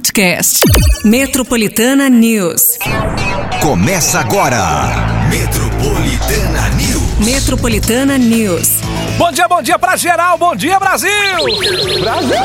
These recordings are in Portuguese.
podcast. Metropolitana News. Começa agora. Metropolitana News. Metropolitana News. Bom dia, bom dia pra geral, bom dia Brasil! Brasil!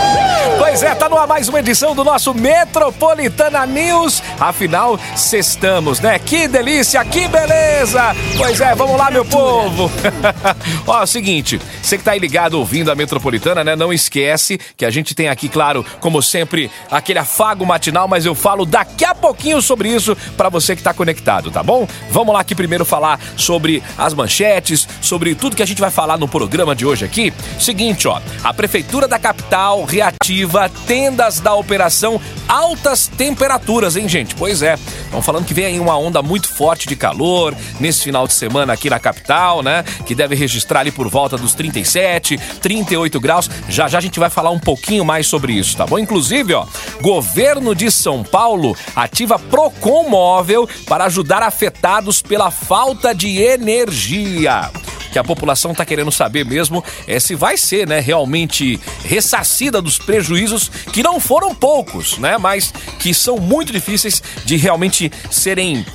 Pois é, tá no ar mais uma edição do nosso Metropolitana News. Afinal, sextamos, né? Que delícia, que beleza! Pois é, vamos lá, meu povo! Ó, é o seguinte, você que tá aí ligado ouvindo a Metropolitana, né? Não esquece que a gente tem aqui, claro, como sempre, aquele afago matinal, mas eu falo daqui a pouquinho sobre isso para você que tá conectado, tá bom? Vamos lá aqui primeiro falar sobre as manchetes, sobre tudo que a gente vai falar no programa programa de hoje aqui. Seguinte, ó, a prefeitura da capital reativa tendas da operação altas temperaturas, hein, gente? Pois é. Estão falando que vem aí uma onda muito forte de calor nesse final de semana aqui na capital, né? Que deve registrar ali por volta dos 37, 38 graus. Já já a gente vai falar um pouquinho mais sobre isso, tá bom? Inclusive, ó, governo de São Paulo ativa Procon Móvel para ajudar afetados pela falta de energia que a população está querendo saber mesmo é se vai ser, né, realmente ressarcida dos prejuízos que não foram poucos, né, mas que são muito difíceis de realmente serem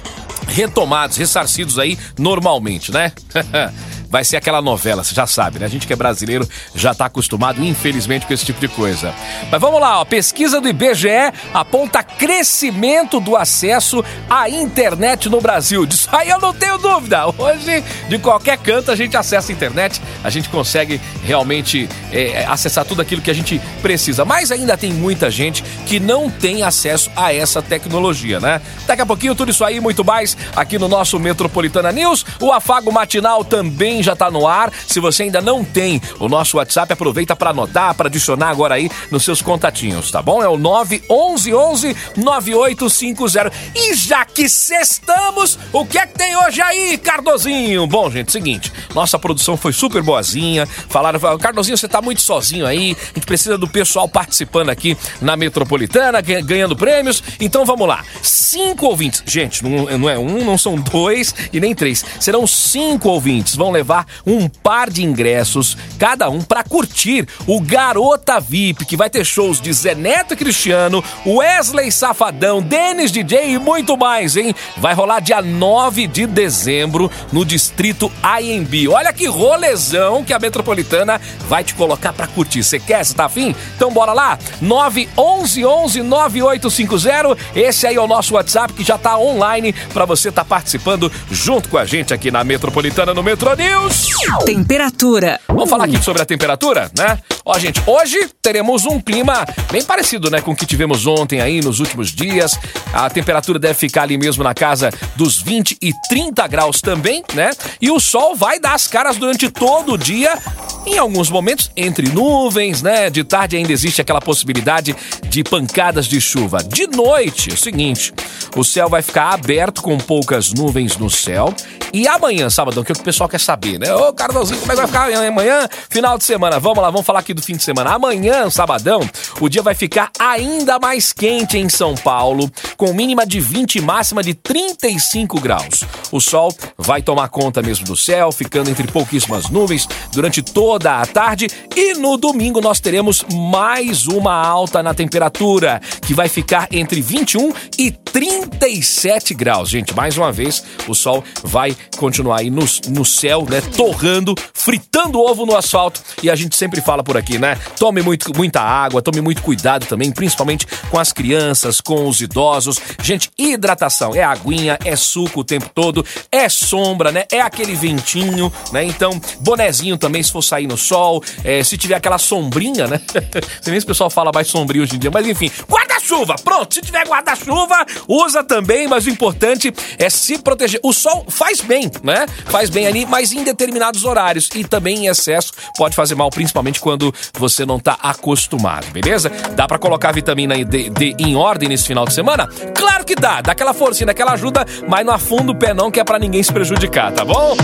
retomados, ressarcidos aí normalmente, né? vai ser aquela novela, você já sabe, né? A gente que é brasileiro já está acostumado, infelizmente, com esse tipo de coisa. Mas vamos lá, ó. Pesquisa do IBGE aponta crescimento do acesso à internet no Brasil. Disso aí eu não tenho dúvida. Hoje, de qualquer canto, a gente acessa a internet, a gente consegue realmente é, acessar tudo aquilo que a gente precisa. Mas ainda tem muita gente que não tem acesso a essa tecnologia, né? Daqui a pouquinho, tudo isso aí muito mais aqui no nosso Metropolitana News. O Afago Matinal também já está no ar. Se você ainda não tem o nosso WhatsApp, aproveita para anotar, para adicionar agora aí nos seus contatinhos, tá bom? É o 911 9850. E já que sextamos, o que é que tem hoje aí, Cardozinho? Bom, gente, seguinte, nossa produção foi super boazinha. Falaram, Cardozinho, você tá muito sozinho aí. A gente precisa do pessoal participando aqui na Metropolitana, ganhando prêmios. Então vamos lá. Cinco ouvintes. Gente, não, não é um, não são dois e nem três. Serão cinco ouvintes. Vão levar levar um par de ingressos, cada um, para curtir o Garota VIP, que vai ter shows de Zé Neto e Cristiano, Wesley Safadão, Denis DJ e muito mais, hein? Vai rolar dia 9 de dezembro no Distrito IMB. Olha que rolezão que a Metropolitana vai te colocar para curtir. Você quer? Você tá afim? Então bora lá? 911 9850. Esse aí é o nosso WhatsApp que já tá online para você estar tá participando junto com a gente aqui na Metropolitana no Metro News. News. Temperatura. Vamos falar aqui sobre a temperatura, né? Ó, gente, hoje teremos um clima bem parecido, né, com o que tivemos ontem aí nos últimos dias. A temperatura deve ficar ali mesmo na casa dos 20 e 30 graus também, né? E o sol vai dar as caras durante todo o dia. Em alguns momentos, entre nuvens, né? De tarde ainda existe aquela possibilidade de pancadas de chuva. De noite, é o seguinte: o céu vai ficar aberto com poucas nuvens no céu. E amanhã, sábado, que, é o que o pessoal quer saber, né? Ô, Cardozinho, como é que vai ficar amanhã? Final de semana. Vamos lá, vamos falar aqui do fim de semana. Amanhã, sabadão, o dia vai ficar ainda mais quente em São Paulo, com mínima de 20 e máxima de 35 graus. O sol vai tomar conta mesmo do céu, ficando entre pouquíssimas nuvens durante toda a tarde. E no domingo nós teremos mais uma alta na temperatura, que vai ficar entre 21 e 37 graus. Gente, mais uma vez, o sol vai continuar aí no, no céu, né? Torrando, fritando ovo no asfalto. E a gente sempre fala por aqui, né? Tome muito, muita água, tome muito cuidado também, principalmente com as crianças, com os idosos. Gente, hidratação é aguinha, é suco o tempo todo, é sombra, né? É aquele ventinho, né? Então, bonezinho também, se for sair no sol, é, se tiver aquela sombrinha, né? Você nem se o pessoal fala mais sombrio hoje em dia, mas enfim, guarda-chuva, pronto, se tiver guarda-chuva, usa também, mas o importante é se proteger. O sol faz bem, né? Faz bem ali, mas em determinados horários e também em excesso pode fazer mal, principalmente quando você não tá acostumado, beleza? Dá para colocar a vitamina D, D, em ordem nesse final de semana? Claro que dá, dá aquela forcinha, daquela ajuda, mas não afunda o pé não, que é para ninguém se prejudicar, tá bom?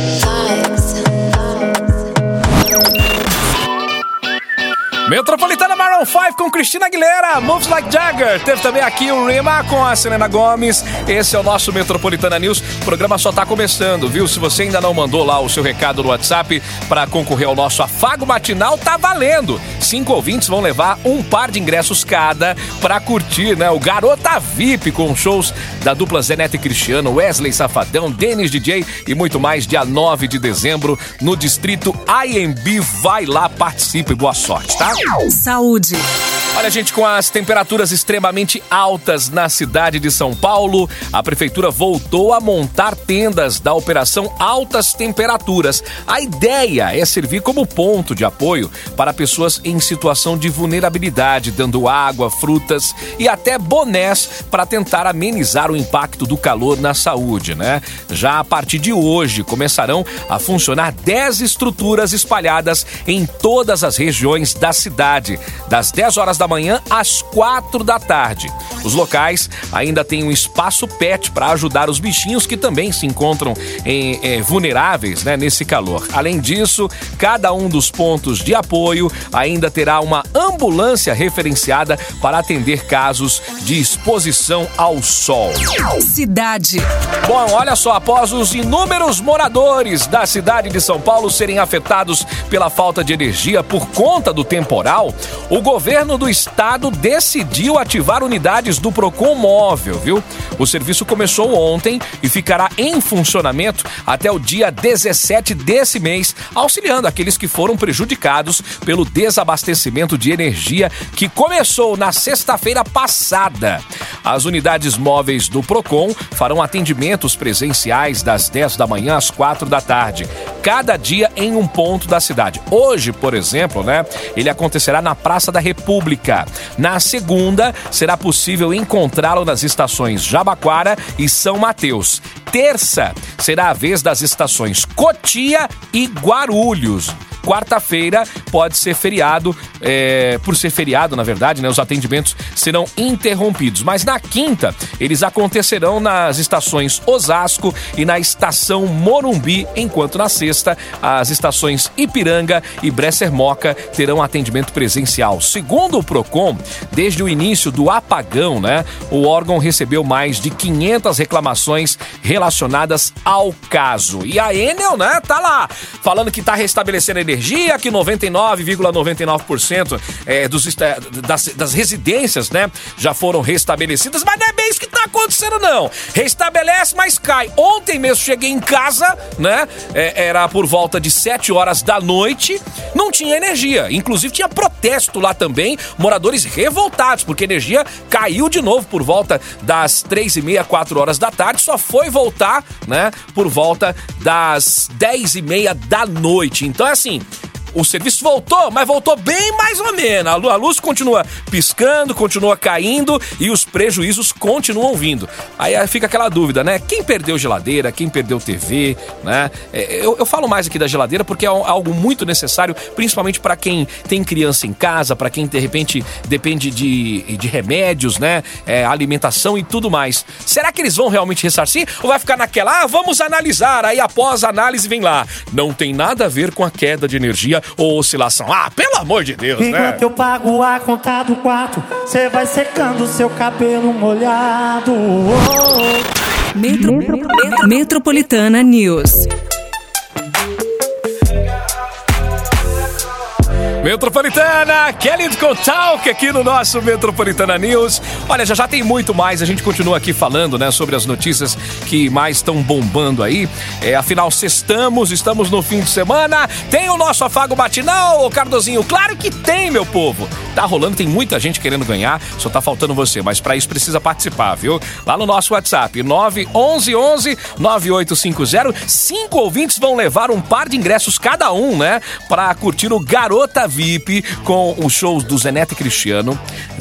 Música Metropolitana Maroon 5 com Cristina Aguilera, Moves Like Jagger. Teve também aqui o Rima com a Selena Gomes. Esse é o nosso Metropolitana News. O programa só tá começando, viu? Se você ainda não mandou lá o seu recado no WhatsApp para concorrer ao nosso afago matinal, tá valendo. Cinco ouvintes vão levar um par de ingressos cada para curtir, né? O Garota VIP com shows da dupla Zenete Cristiano, Wesley Safadão, Denis DJ e muito mais dia 9 de dezembro no distrito IMB. Vai lá, participe, boa sorte, tá? Saúde. Olha, gente, com as temperaturas extremamente altas na cidade de São Paulo, a prefeitura voltou a montar tendas da operação Altas Temperaturas. A ideia é servir como ponto de apoio para pessoas em situação de vulnerabilidade, dando água, frutas e até bonés para tentar amenizar o impacto do calor na saúde, né? Já a partir de hoje começarão a funcionar 10 estruturas espalhadas em todas as regiões da cidade, das 10 horas da manhã às 4 da tarde. Os locais ainda têm um espaço pet para ajudar os bichinhos que também se encontram em, é, vulneráveis né, nesse calor. Além disso, cada um dos pontos de apoio ainda terá uma ambulância referenciada para atender casos de exposição ao sol. Cidade. Bom, olha só, após os inúmeros moradores da cidade de São Paulo serem afetados pela falta de energia por conta do temporal, o governo do estado decidiu ativar unidades do Procon Móvel, viu? O serviço começou ontem e ficará em funcionamento até o dia 17 desse mês, auxiliando aqueles que foram prejudicados pelo desabastecimento de energia que começou na sexta-feira passada. As unidades móveis do Procon farão atendimentos presenciais das 10 da manhã às 4 da tarde, cada dia em um ponto da cidade. Hoje, por exemplo, né, ele acontecerá na Praça da República. Na segunda, será possível encontrá-lo nas estações Jabaquara e São Mateus. Terça, será a vez das estações Cotia e Guarulhos quarta-feira pode ser feriado, é, por ser feriado, na verdade, né, os atendimentos serão interrompidos. Mas na quinta, eles acontecerão nas estações Osasco e na estação Morumbi, enquanto na sexta, as estações Ipiranga e Bresser Moca terão atendimento presencial. Segundo o Procon, desde o início do apagão, né, o órgão recebeu mais de 500 reclamações relacionadas ao caso. E a Enel, né, tá lá falando que tá restabelecendo a energia que 99,99% é, dos, das, das residências, né, já foram restabelecidas, mas não é bem isso que tá acontecendo, não. Restabelece, mas cai. Ontem mesmo cheguei em casa, né, é, era por volta de 7 horas da noite, não tinha energia. Inclusive tinha protesto lá também, moradores revoltados, porque a energia caiu de novo por volta das 3 e meia, 4 horas da tarde, só foi voltar, né, por volta das 10 e meia da noite. Então é assim, o serviço voltou, mas voltou bem mais ou menos. A luz continua piscando, continua caindo e os prejuízos continuam vindo. Aí fica aquela dúvida, né? Quem perdeu geladeira, quem perdeu TV, né? É, eu, eu falo mais aqui da geladeira porque é algo muito necessário, principalmente para quem tem criança em casa, para quem de repente depende de, de remédios, né? É, alimentação e tudo mais. Será que eles vão realmente ressarcir? Ou vai ficar naquela, ah, vamos analisar, aí após a análise vem lá. Não tem nada a ver com a queda de energia ou oscilação. Ah, pelo amor de Deus, Enquanto né? Enquanto eu pago a conta do quarto, você vai secando seu cabelo molhado. Oh. Metro, Metro, Metropolitana News. Metropolitana, Kelly Talk aqui no nosso Metropolitana News. Olha, já já tem muito mais, a gente continua aqui falando, né, sobre as notícias que mais estão bombando aí. É, afinal, sextamos, estamos no fim de semana. Tem o nosso afago matinal, Cardozinho? Claro que tem, meu povo. Tá rolando, tem muita gente querendo ganhar, só tá faltando você, mas para isso precisa participar, viu? Lá no nosso WhatsApp, 911 9850. Cinco ouvintes vão levar um par de ingressos cada um, né, para curtir o Garota VIP com os shows do Zenete Cristiano,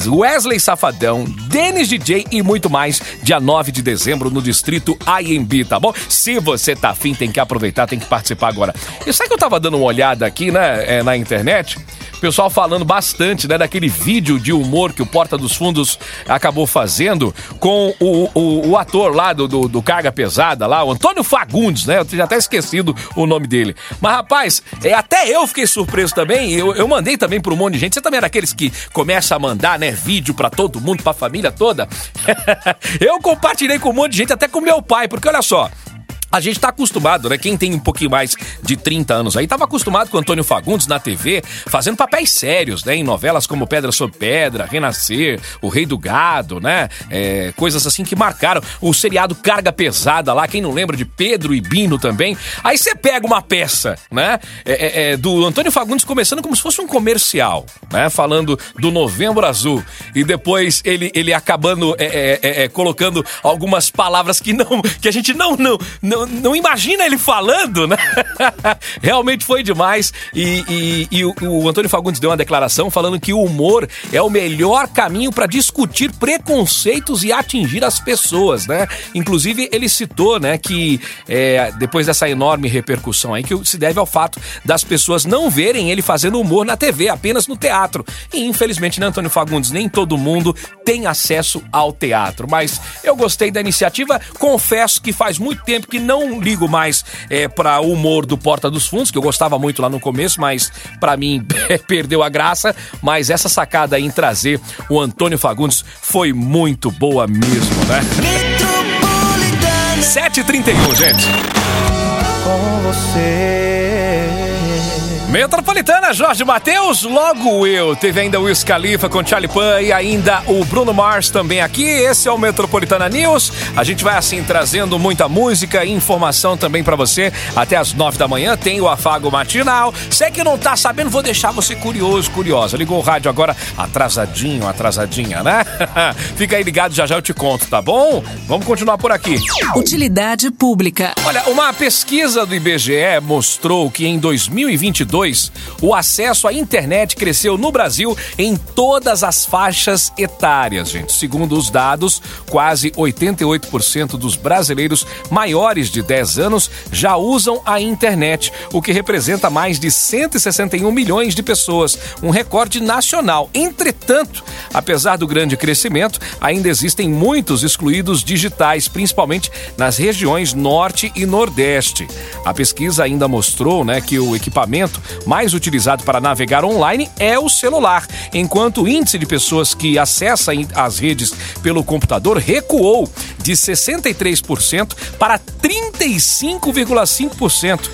Wesley Safadão, Denis DJ e muito mais, dia 9 de dezembro no distrito IMB, tá bom? Se você tá afim, tem que aproveitar, tem que participar agora. E sabe que eu tava dando uma olhada aqui, né, é, na internet? O pessoal falando bastante, né, daquele vídeo de humor que o Porta dos Fundos acabou fazendo com o, o, o ator lá do, do, do Carga Pesada, lá, o Antônio Fagundes, né? Eu tinha até esquecido o nome dele. Mas, rapaz, é, até eu fiquei surpreso também. Eu, eu mandei também para um monte de gente. Você também é daqueles que começa a mandar, né, vídeo para todo mundo, pra família toda? eu compartilhei com um monte de gente, até com meu pai, porque olha só. A gente tá acostumado, né? Quem tem um pouquinho mais de 30 anos aí, tava acostumado com Antônio Fagundes na TV, fazendo papéis sérios, né? Em novelas como Pedra sobre Pedra, Renascer, O Rei do Gado, né? É, coisas assim que marcaram. O seriado Carga Pesada lá, quem não lembra de Pedro e Bino também. Aí você pega uma peça, né? É, é, é, do Antônio Fagundes começando como se fosse um comercial, né? Falando do Novembro Azul. E depois ele, ele acabando é, é, colocando algumas palavras que não. que a gente não, não, não não, imagina ele falando, né? Realmente foi demais. E, e, e o, o, Antônio Fagundes deu uma declaração falando que o humor é o melhor caminho para discutir preconceitos e atingir as pessoas, né? Inclusive, ele citou, né, que é, depois dessa enorme repercussão aí, que se deve ao fato das pessoas não verem ele fazendo humor na TV, apenas no teatro. E infelizmente, né, Antônio Fagundes, nem todo mundo tem acesso ao teatro. Mas eu gostei da iniciativa, confesso que faz muito tempo que não ligo mais é, para o humor do Porta dos Fundos, que eu gostava muito lá no começo, mas para mim perdeu a graça. Mas essa sacada em trazer o Antônio Fagundes foi muito boa mesmo, né? 7h31, gente. Com você. Metropolitana, Jorge Matheus, logo eu. Teve ainda o Wiz Khalifa com Charlie Pan e ainda o Bruno Mars também aqui. Esse é o Metropolitana News. A gente vai assim trazendo muita música e informação também para você. Até as nove da manhã tem o Afago Matinal. Você que não tá sabendo, vou deixar você curioso, curiosa. Ligou o rádio agora atrasadinho, atrasadinha, né? Fica aí ligado, já já eu te conto, tá bom? Vamos continuar por aqui. Utilidade pública. Olha, uma pesquisa do IBGE mostrou que em 2022 2022, o acesso à internet cresceu no Brasil em todas as faixas etárias, gente. Segundo os dados, quase 88% dos brasileiros maiores de 10 anos já usam a internet, o que representa mais de 161 milhões de pessoas, um recorde nacional. Entretanto, apesar do grande crescimento, ainda existem muitos excluídos digitais, principalmente nas regiões norte e nordeste. A pesquisa ainda mostrou né, que o equipamento mais utilizado para navegar online é o celular, enquanto o índice de pessoas que acessam as redes pelo computador recuou de 63% para 35,5%.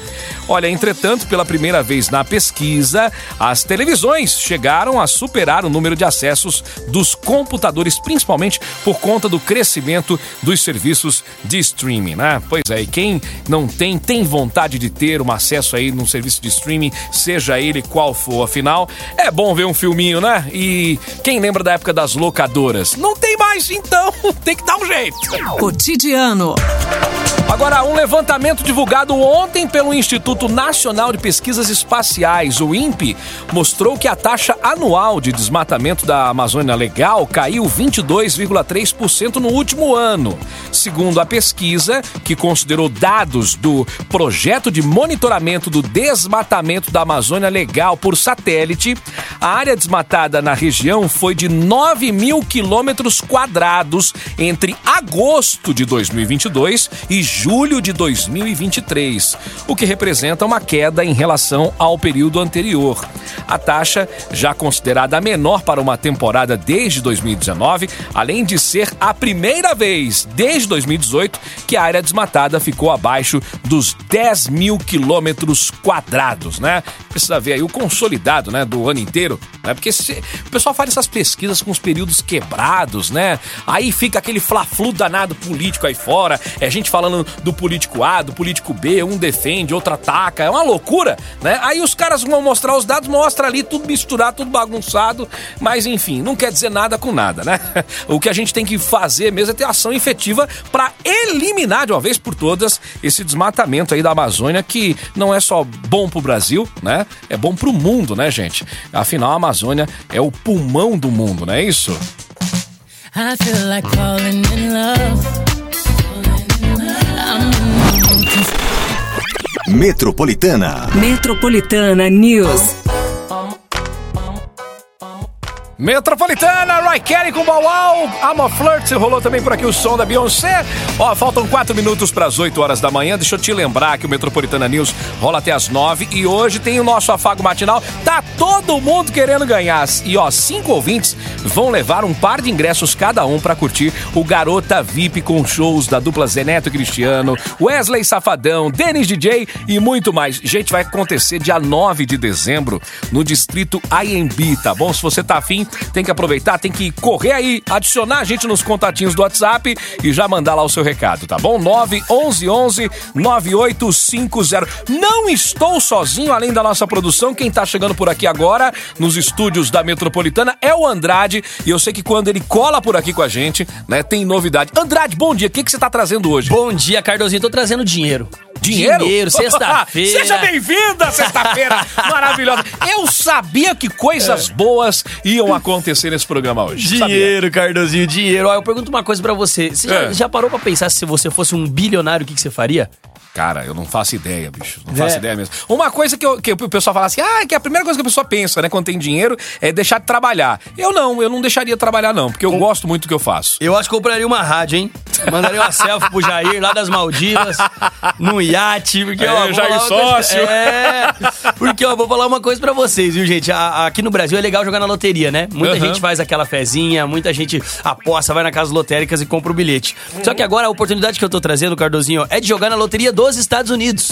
Olha, entretanto, pela primeira vez na pesquisa, as televisões chegaram a superar o número de acessos dos computadores, principalmente por conta do crescimento dos serviços de streaming, né? Pois é, e quem não tem, tem vontade de ter um acesso aí num serviço de streaming, seja ele qual for, afinal, é bom ver um filminho, né? E quem lembra da época das locadoras? Não tem mais, então tem que dar um jeito. Cotidiano. Agora, um levantamento divulgado ontem pelo Instituto Nacional de Pesquisas Espaciais, o INPE, mostrou que a taxa anual de desmatamento da Amazônia Legal caiu 22,3% no último ano. Segundo a pesquisa, que considerou dados do projeto de monitoramento do desmatamento da Amazônia Legal por satélite, a área desmatada na região foi de 9 mil quilômetros quadrados entre agosto de 2022 e julho de 2023, o que representa uma queda em relação ao período anterior. A taxa, já considerada a menor para uma temporada desde 2019, além de ser a primeira vez desde 2018 que a área desmatada ficou abaixo dos 10 mil quilômetros quadrados, né? Precisa ver aí o consolidado, né, do ano inteiro, né? Porque se, o pessoal faz essas pesquisas com os períodos quebrados, né? Aí fica aquele fla-flu danado político aí fora, é gente falando do político A, do político B, um defende, outro ataca, é uma loucura, né? Aí os caras vão mostrar os dados, mostra ali tudo misturado, tudo bagunçado, mas enfim, não quer dizer nada com nada, né? O que a gente tem que fazer mesmo é ter ação efetiva para eliminar de uma vez por todas esse desmatamento aí da Amazônia que não é só bom pro Brasil, né? É bom pro mundo, né, gente? Afinal, a Amazônia é o pulmão do mundo, não é isso? I feel like falling in love. Metropolitana. Metropolitana News. Metropolitana, Roy Kelly com Wow, I'm a Flirt, rolou também por aqui o som da Beyoncé. Ó, faltam 4 minutos para as 8 horas da manhã. Deixa eu te lembrar que o Metropolitana News rola até as 9 e hoje tem o nosso afago matinal. Tá todo mundo querendo ganhar. E ó, cinco ouvintes vão levar um par de ingressos cada um para curtir o Garota VIP com shows da dupla Zeneto e Cristiano, Wesley Safadão, Denis DJ e muito mais. Gente, vai acontecer dia 9 de dezembro no distrito IMB, tá bom? Se você tá afim, tem que aproveitar, tem que correr aí, adicionar a gente nos contatinhos do WhatsApp e já mandar lá o seu recado, tá bom? 911 9850. Não estou sozinho, além da nossa produção, quem tá chegando por aqui agora nos estúdios da Metropolitana é o Andrade e eu sei que quando ele cola por aqui com a gente, né, tem novidade. Andrade, bom dia. O que, que você tá trazendo hoje? Bom dia, Cardozinho. Tô trazendo dinheiro. Dinheiro? Dinheiro, sexta-feira. Seja bem-vinda, sexta-feira maravilhosa. Eu sabia que coisas boas iam acontecer nesse programa hoje. Sabia. Dinheiro, Cardozinho, dinheiro. Ó, eu pergunto uma coisa pra você. Você já, É. já parou pra pensar se você fosse um bilionário, o que, que você faria? Cara, eu não faço ideia, bicho. Não faço É. ideia mesmo. Uma coisa que, eu- que o pessoal fala assim, ah, que a primeira coisa que a pessoa pensa, né, quando tem dinheiro, é deixar de trabalhar. Eu não, eu não deixaria de trabalhar, não, porque eu gosto muito do que eu faço. Eu acho que compraria uma rádio, hein? Mandaria uma selfie pro Jair lá das Maldivas, num iate, porque É, ó, vou Jair uma coisa- sócio. É, porque ó, vou falar uma coisa pra vocês, viu, gente? A- a- aqui no Brasil é legal jogar na loteria, né? Muita Aham. gente faz aquela fezinha, muita gente aposta, vai na casa lotéricas e compra o bilhete. Só que agora a oportunidade que eu tô trazendo, Cardozinho, ó, é de jogar na loteria dos Estados Unidos.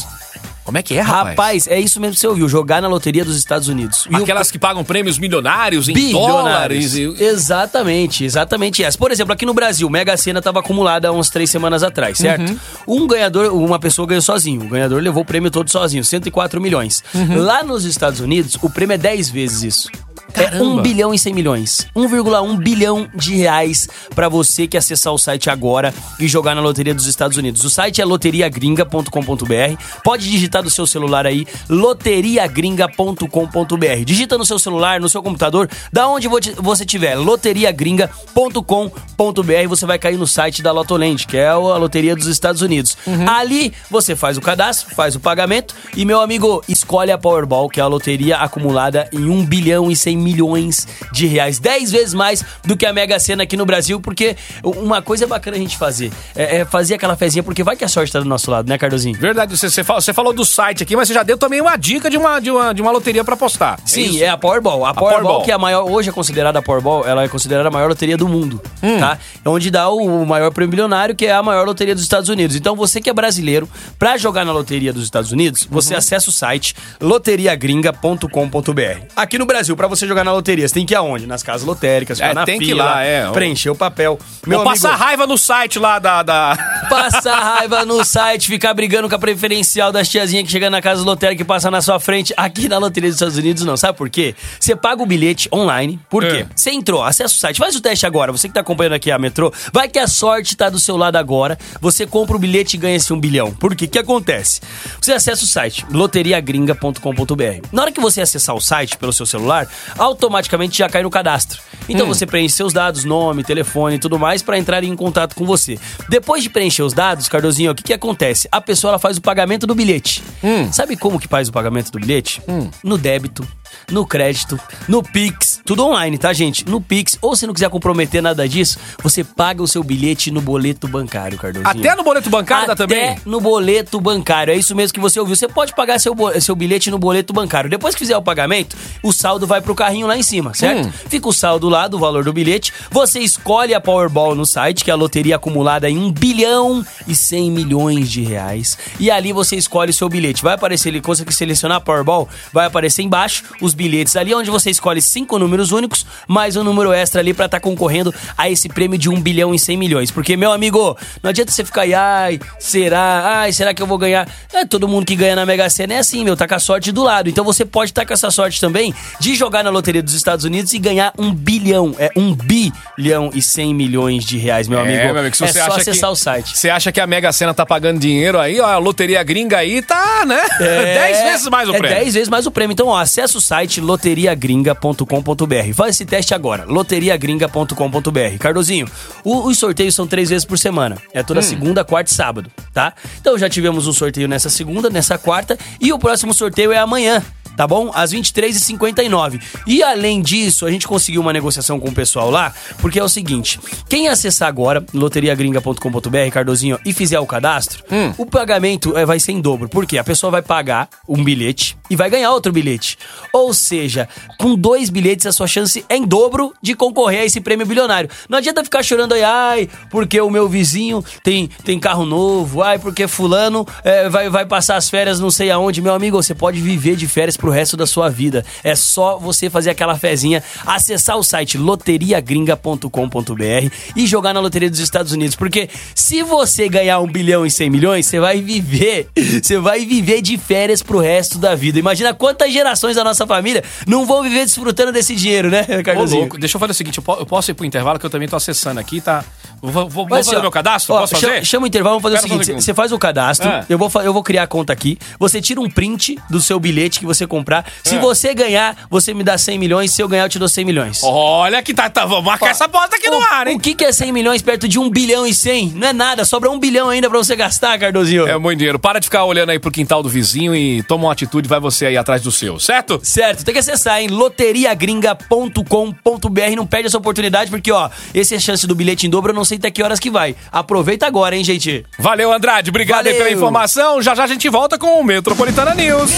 Como é que é, rapaz? Rapaz, é isso mesmo que você ouviu, jogar na loteria dos Estados Unidos. E o- Aquelas que pagam prêmios milionários em bilionários. dólares. Exatamente, exatamente essa. Por exemplo, aqui no Brasil, Mega Sena estava acumulada há uns três semanas atrás, certo? Uhum. Um ganhador, uma pessoa ganhou sozinho. O ganhador levou o prêmio todo sozinho, 104 milhões. Uhum. Lá nos Estados Unidos, o prêmio é 10 vezes isso. É Caramba. 1 bilhão e 100 milhões. 1,1 bilhão de reais pra você que acessar o site agora e jogar na loteria dos Estados Unidos. O site é loteriagringa.com.br. Pode digitar do seu celular aí, loteriagringa.com.br. Digita no seu celular, no seu computador, da onde vo- você tiver, loteriagringa.com.br. Você vai cair no site da Lotoland, que é a loteria dos Estados Unidos. Ali você faz o cadastro, faz o pagamento e, meu amigo, escolhe a Powerball, que é a loteria acumulada em 1 bilhão e 100 milhões de reais. 10 vezes mais do que a Mega Sena aqui no Brasil, porque uma coisa bacana a gente fazer é, é fazer aquela fezinha, porque vai que a sorte tá do nosso lado, né, Cardozinho? Verdade, você, você, falou, você falou do site aqui, mas você já deu também uma dica de uma, de uma, de uma loteria pra apostar. Sim, isso? é, a Powerball. A, Powerball, Powerball. que é a maior, hoje é considerada a Powerball, ela é considerada a maior loteria do mundo, tá? É onde dá o maior prêmio bilionário, que é a maior loteria dos Estados Unidos. Então, você que é brasileiro, pra jogar na loteria dos Estados Unidos, você acessa o site loteriagringa.com.br. Aqui no Brasil, pra você jogar na loteria, você tem que ir aonde? Nas casas lotéricas, ficar É, na tem que ir fila, lá, é. preencher o papel. Vou passar raiva no site lá da. da... Passar raiva no site, ficar brigando com a preferencial das tiazinhas que chega na casa lotérica e passa na sua frente. Aqui na Loteria dos Estados Unidos, não. Sabe por quê? Você paga o bilhete online. Por quê? É. Você entrou, acessa o site, faz o teste agora. Você que tá acompanhando aqui a metrô, vai que a sorte tá do seu lado agora. Você compra o bilhete e ganha esse um bilhão. Por quê? O que acontece? Você acessa o site loteriagringa.com.br. Na hora que você acessar o site pelo seu celular, automaticamente já cai no cadastro. Então você preenche seus dados, nome, telefone e tudo mais para entrar em contato com você. Depois de preencher os dados, Cardozinho, o que, que acontece? A pessoa ela faz o pagamento do bilhete. Sabe como que faz o pagamento do bilhete? No débito, no crédito, no Pix, tudo online, tá, gente? No Pix, ou se não quiser comprometer nada disso, você paga o seu bilhete no boleto bancário, Cardozinho. Até no boleto bancário dá Até também? no boleto bancário. É isso mesmo que você ouviu. Você pode pagar seu, seu bilhete no boleto bancário. Depois que fizer o pagamento, o saldo vai pro carrinho lá em cima, certo? Hum. Fica o saldo lá do valor do bilhete. Você escolhe a Powerball no site, que é a loteria acumulada em 1 bilhão e 100 milhões de reais. E ali você escolhe o seu bilhete. Vai aparecer ali, quando você selecionar a Powerball, vai aparecer embaixo os bilhetes ali, onde você escolhe cinco números únicos, mais um número extra ali pra estar concorrendo a esse prêmio de 1 bilhão e 100 milhões. Porque, meu amigo, não adianta você ficar aí, ai, será? Ai, será que eu vou ganhar? É, todo mundo que ganha na Mega Sena é assim, meu, tá com a sorte do lado. Então você pode estar com essa sorte também de jogar na loteria dos Estados Unidos e ganhar um bilhão, é um bilhão e 100 milhões de reais, meu amigo. É, meu amigo, se é você só acha acessar que, o site. Você acha que a Mega Sena tá pagando dinheiro aí, ó, a loteria gringa aí tá, né? Dez vezes mais o é prêmio. 10 vezes mais o prêmio. Então, ó, acessa o site loteriagringa.com.br. Faz esse teste agora, loteriagringa.com.br. Cardozinho, o- os sorteios são três vezes por semana. É Hum. toda segunda, quarta e sábado, tá? Então já tivemos um sorteio nessa segunda, nessa quarta e o próximo sorteio é amanhã. Tá bom? Às 23h59. E além disso, a gente conseguiu uma negociação com o pessoal lá, porque é o seguinte: quem acessar agora, loteriagringa.com.br, Cardozinho, e fizer o cadastro, Hum. o pagamento é, vai ser em dobro. Por quê? A pessoa vai pagar um bilhete e vai ganhar outro bilhete. Ou seja, com dois bilhetes, a sua chance é em dobro de concorrer a esse prêmio bilionário. Não adianta ficar chorando aí, ai, porque o meu vizinho tem, tem carro novo, ai, porque fulano é, vai, vai passar as férias não sei aonde. Meu amigo, você pode viver de férias pro resto da sua vida. É só você fazer aquela fezinha, acessar o site loteriagringa.com.br e jogar na loteria dos Estados Unidos. Porque se você ganhar um bilhão e 100 milhões, você vai viver, você vai viver de férias pro resto da vida. Imagina quantas gerações da nossa família não vão viver desfrutando desse dinheiro, né, Ô, louco, deixa eu fazer o seguinte, eu po- eu posso ir pro intervalo que eu também tô acessando aqui, tá? Vou, vou, vou Mas, fazer ó, meu cadastro? ó, Posso chama, fazer? chama o intervalo, vamos fazer Espera o seguinte: você faz o cadastro, Ah. eu, vou, eu vou criar a conta aqui, você tira um print do seu bilhete que você comprar. Se Ah. você ganhar, você me dá 100 milhões, se eu ganhar, eu te dou 100 milhões. Olha que tá, tá vamos marcar Ó, essa bosta aqui no o, ar, hein? O que, que é 100 milhões perto de 1 bilhão e 100? Não é nada, sobra 1 bilhão ainda pra você gastar, Cardozinho. É muito dinheiro. Para de ficar olhando aí pro quintal do vizinho e toma uma atitude, vai você aí atrás do seu, certo? Certo, tem que acessar, hein? loteriagringa.com.br. Não perde essa oportunidade, porque, ó, esse é a chance do bilhete em dobro, eu não sei até que horas que vai. Aproveita agora, hein, gente? Valeu, Andrade. Obrigado aí Valeu. pela informação. Já já a gente volta com o Metropolitana News.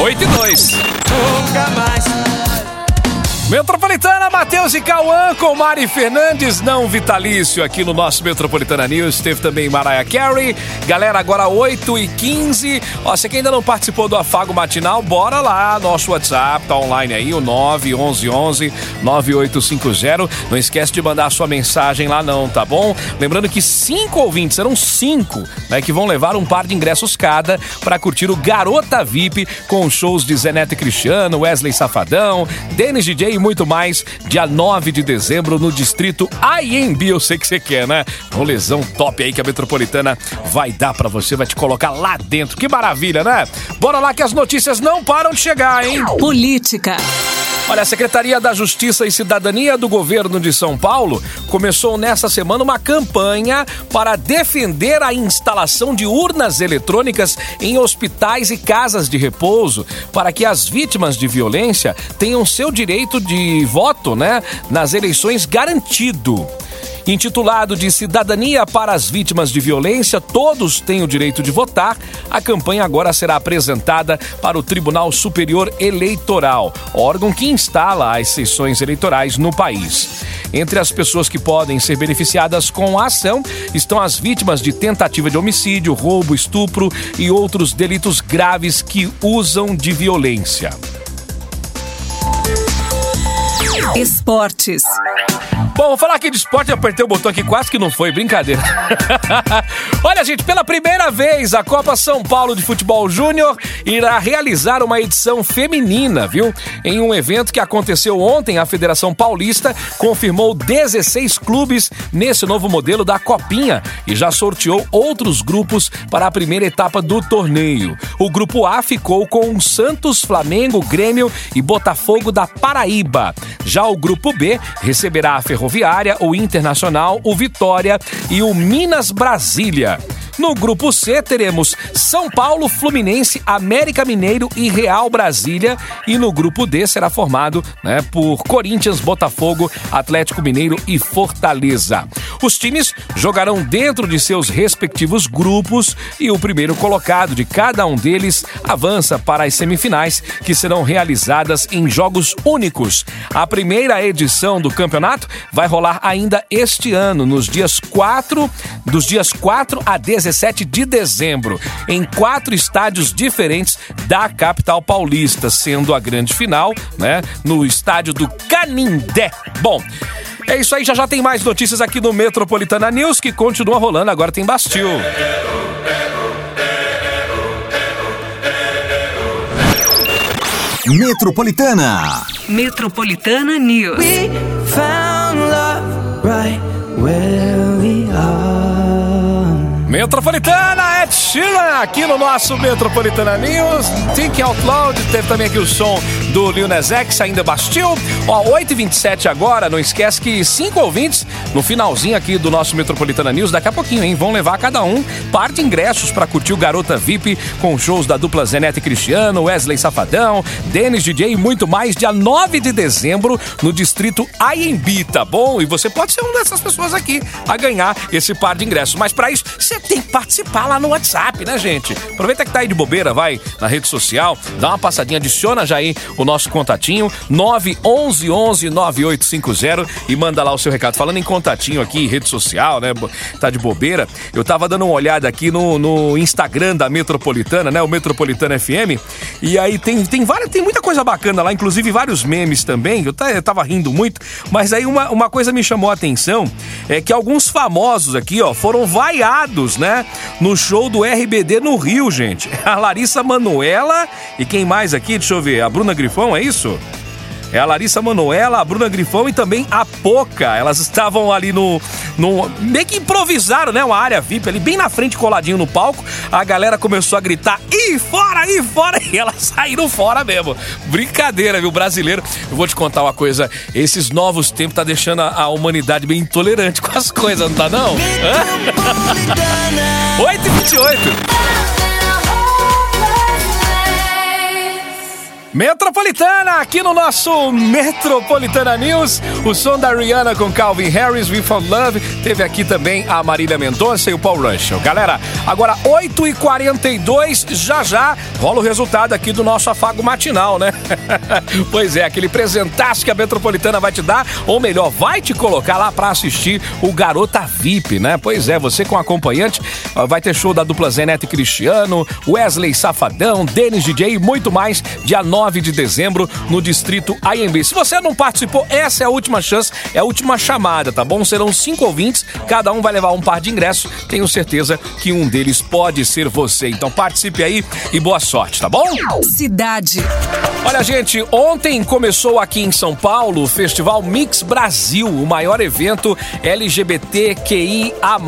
8 e 2. Metropolitana, Matheus e Cauã com Mari Fernandes, não vitalício aqui no nosso Metropolitana News. Teve também Mariah Carey. Galera, agora 8 e 15. Ó, você que ainda não participou do Afago Matinal, bora lá. Nosso WhatsApp tá online aí, o 911 9850. Não esquece de mandar a sua mensagem lá não, tá bom? Lembrando que cinco ouvintes, serão cinco, né, que vão levar um par de ingressos cada para curtir o Garota VIP com shows de Zenete Cristiano, Wesley Safadão, Denis DJ muito mais, dia 9 de dezembro no distrito IMB. Eu sei que você quer, né? Rolezão top aí que a Metropolitana vai dar para você, vai te colocar lá dentro. Que maravilha, né? Bora lá que as notícias não param de chegar, hein? Política. Olha, a Secretaria da Justiça e Cidadania do Governo de São Paulo começou nesta semana uma campanha para defender a instalação de urnas eletrônicas em hospitais e casas de repouso, para que as vítimas de violência tenham seu direito de voto, né, nas eleições garantido. Intitulado de Cidadania para as Vítimas de Violência, todos têm o direito de votar, a campanha agora será apresentada para o Tribunal Superior Eleitoral, órgão que instala as sessões eleitorais no país. Entre as pessoas que podem ser beneficiadas com a ação estão as vítimas de tentativa de homicídio, roubo, estupro e outros delitos graves que usam de violência. Esportes. Bom, vou falar aqui de esporte, eu apertei o botão aqui, quase que não foi, brincadeira. Olha, gente, pela primeira vez a Copa São Paulo de Futebol Júnior irá realizar uma edição feminina, viu? Em um evento que aconteceu ontem, a Federação Paulista confirmou 16 clubes nesse novo modelo da Copinha e já sorteou outros grupos para a primeira etapa do torneio. O grupo A ficou com Santos, Flamengo, Grêmio e Botafogo da Paraíba. Já o grupo B receberá a Ferroviária, o Internacional, o Vitória e o Minas Brasília. No grupo C teremos São Paulo, Fluminense, América Mineiro e Real Brasília. E no grupo D será formado né, por Corinthians, Botafogo, Atlético Mineiro e Fortaleza. Os times jogarão dentro de seus respectivos grupos e o primeiro colocado de cada um deles avança para as semifinais, que serão realizadas em jogos únicos. A primeira edição do campeonato vai rolar ainda este ano, nos dias 4, dos dias 4 a 17 de dezembro, em quatro estádios diferentes da capital paulista, sendo a grande final, né, no estádio do Canindé. Bom, é isso aí, já já tem mais notícias aqui no Metropolitana News, que continua rolando, agora tem Bastil. Metropolitana. Metropolitana News. found love right where we are. Metropolitana, Sheeran, aqui no nosso Metropolitana News. Think Out Loud, teve também aqui o som do Lil Nas X, ainda Bastille. Ó, 8h27 agora, não esquece que cinco ouvintes no finalzinho aqui do nosso Metropolitana News, daqui a pouquinho, hein? Vão levar cada um par de ingressos para curtir o Garota VIP com shows da dupla Zenete Cristiano, Wesley Safadão, Denis DJ e muito mais, dia 9 de dezembro no distrito Aiembi, tá bom? E você pode ser uma dessas pessoas aqui a ganhar esse par de ingressos. Mas para isso, você tem que participar lá no WhatsApp, né, gente? Aproveita que tá aí de bobeira, vai na rede social, dá uma passadinha, adiciona já aí o nosso contatinho 911 9850 e manda lá o seu recado. Falando em contatinho aqui, rede social, né? Tá de bobeira. Eu tava dando uma olhada aqui no, no Instagram da Metropolitana, né? O Metropolitana FM. E aí tem, tem várias, tem muita coisa bacana lá, inclusive vários memes também. Eu, eu tava rindo muito, mas aí uma, uma coisa me chamou a atenção é que alguns famosos aqui, ó, foram vaiados, né? No show do RBD no Rio, gente. A Larissa Manuela e quem mais aqui? Deixa eu ver. A Bruna Grifão, é isso? É a Larissa Manoela, a Bruna Grifão e também a Poca. Elas estavam ali no, no. meio que improvisaram, né? Uma área VIP ali, bem na frente, coladinho no palco. A galera começou a gritar: e fora, e fora! E elas saíram fora mesmo. Brincadeira, viu? Brasileiro. Eu vou te contar uma coisa: esses novos tempos tá deixando a, a humanidade bem intolerante com as coisas, não tá não? Hã? 8h28. Metropolitana, aqui no nosso Metropolitana News, o som da Rihanna com Calvin Harris, We Found Love, teve aqui também a Marília Mendonça e o Paul Russell. Galera, agora 8h42, já já rola o resultado aqui do nosso afago matinal, né? pois é, aquele presentaço que a Metropolitana vai te dar, ou melhor, vai te colocar lá pra assistir o Garota VIP, né? Pois é, você com acompanhante, ó, vai ter show da dupla Zeneto e Cristiano, Wesley Safadão, Denis DJ e muito mais, dia 9 de dezembro, no distrito AMB. Se você não participou, essa é a última chance, é a última chamada, tá bom? Serão cinco ouvintes, cada um vai levar um par de ingressos. Tenho certeza que um deles pode ser você. Então participe aí e boa sorte, tá bom? Cidade. Olha, gente, ontem começou aqui em São Paulo o Festival Mix Brasil, o maior evento LGBTQIA+,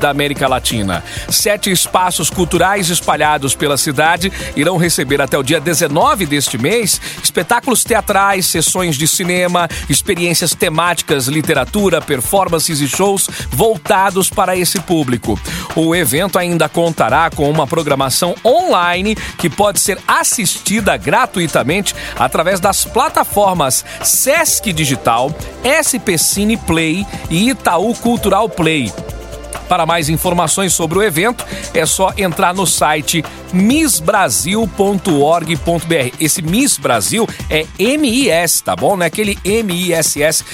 da América Latina. Sete espaços culturais espalhados pela cidade irão receber até o dia 19 deste mês espetáculos teatrais, sessões de cinema, experiências temáticas, literatura, performances e shows voltados para esse público. O evento ainda contará com uma programação online que pode ser assistida gratuitamente através das plataformas Sesc Digital, SP Cine Play e Itaú Cultural Play. Para mais informações sobre o evento, é só entrar no site missbrasil.org.br. Esse Miss Brasil é MIS, tá bom? Não é aquele MISS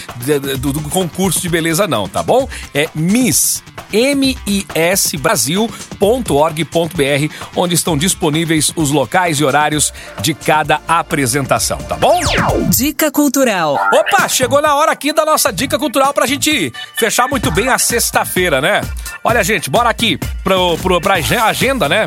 do, do concurso de beleza, não, tá bom? É Miss misbrasil.org.br, onde estão disponíveis os locais e horários de cada apresentação, tá bom? Dica cultural. Opa, chegou na hora aqui da nossa dica cultural pra gente fechar muito bem a sexta-feira, né? Olha, gente, bora aqui pro, pro, pra agenda, né?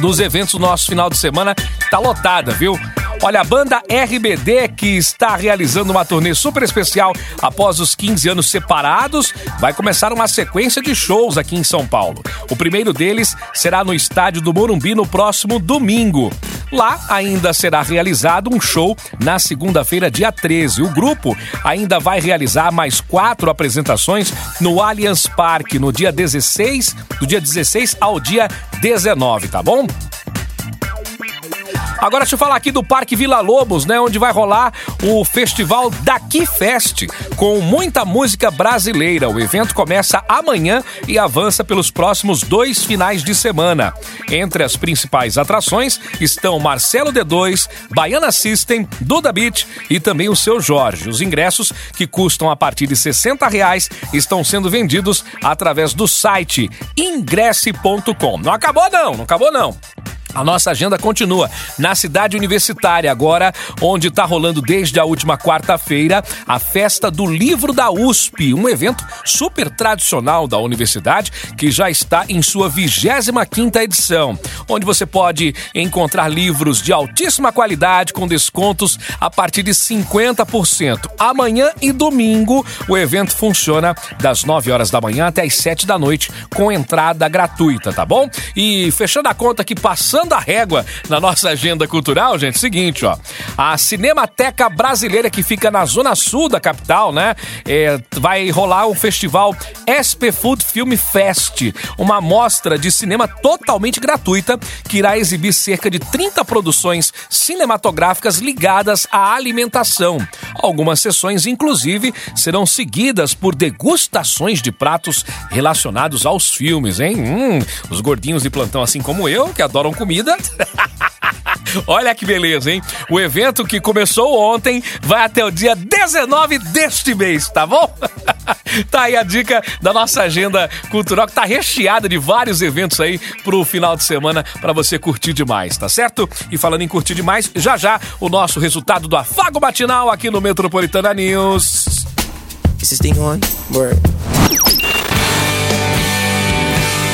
Dos eventos do nosso final de semana, tá lotada, viu? Olha, a banda RBD, que está realizando uma turnê super especial após os 15 anos separados, vai começar uma sequência de shows aqui em São Paulo. O primeiro deles será no estádio do Morumbi no próximo domingo. Lá ainda será realizado um show na segunda-feira, dia 13. O grupo ainda vai realizar mais quatro apresentações no Allianz Parque no dia 16, do dia 16 ao dia 19, tá bom? Agora deixa eu falar aqui do Parque Vila Lobos, né? Onde vai rolar o festival Daqui Fest, com muita música brasileira. O evento começa amanhã e avança pelos próximos dois finais de semana. Entre as principais atrações estão Marcelo D2, Baiana System, Duda Beat e também o seu Jorge. Os ingressos, que custam a partir de 60 reais, estão sendo vendidos através do site ingresse.com. Não acabou não, não acabou não. A nossa agenda continua na cidade universitária, agora, onde está rolando desde a última quarta-feira a festa do livro da USP, um evento super tradicional da universidade que já está em sua 25 edição, onde você pode encontrar livros de altíssima qualidade com descontos a partir de 50%. Amanhã e domingo o evento funciona das 9 horas da manhã até as 7 da noite com entrada gratuita, tá bom? E fechando a conta aqui, passando passando a régua na nossa agenda cultural, gente, seguinte, ó. A Cinemateca Brasileira, que fica na zona sul da capital, né? é, vai rolar o festival SP Food Film Fest, uma mostra de cinema totalmente gratuita que irá exibir cerca de 30 produções cinematográficas ligadas à alimentação. Algumas sessões, inclusive, serão seguidas por degustações de pratos relacionados aos filmes, hein? Hum, os gordinhos de plantão, assim como eu, que adoram comida. Olha que beleza, hein? O evento que começou ontem vai até o dia 19 deste mês, tá bom? tá aí a dica da nossa agenda cultural que tá recheada de vários eventos aí pro final de semana para você curtir demais, tá certo? E falando em curtir demais, já já o nosso resultado do afago matinal aqui no Metropolitana News. On?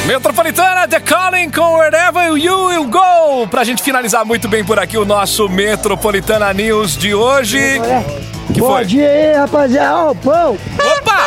Metropolitana, The Calling com Wherever You Will Go. Pra gente finalizar muito bem por aqui o nosso Metropolitana News de hoje. Que Bom foi? dia aí, rapaziada. Ó, o pão. Opa!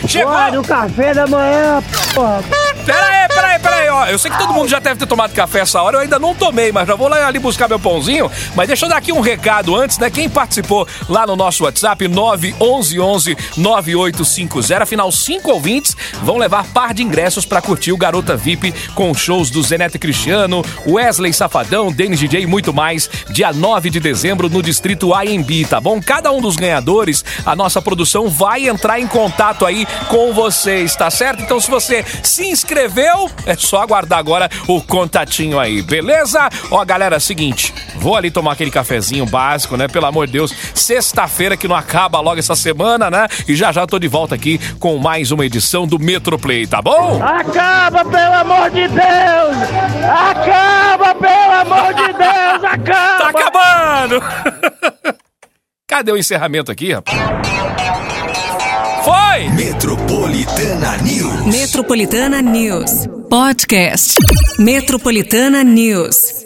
Chegou! Olha, o café da manhã, Pera aí, pera aí, pera aí, ó. Eu sei que todo mundo já deve ter tomado café essa hora, eu ainda não tomei, mas já vou lá ali buscar meu pãozinho. Mas deixa eu dar aqui um recado antes, né? Quem participou lá no nosso WhatsApp, 911 9850, afinal, cinco ouvintes vão levar par de ingressos pra curtir o Garota VIP com shows do Zenete Cristiano, Wesley Safadão, Denis DJ e muito mais, dia 9 de dezembro no Distrito AMB, tá bom? Cada um dos ganhadores, a nossa produção vai entrar em contato aí com vocês, tá certo? Então, se você se inscreveu, é só aguardar agora o contatinho aí, beleza? Ó, galera, seguinte, vou ali tomar aquele cafezinho básico, né? Pelo amor de Deus, sexta-feira que não acaba logo essa semana, né? E já já tô de volta aqui com mais uma edição do Metroplay, tá bom? Acaba, pelo amor de Deus! Acaba, pelo amor de Deus! Acaba! Tá acabando! Cadê o encerramento aqui, rapaz? Foi! Metropolitana News. Metropolitana News. Podcast. Metropolitana News.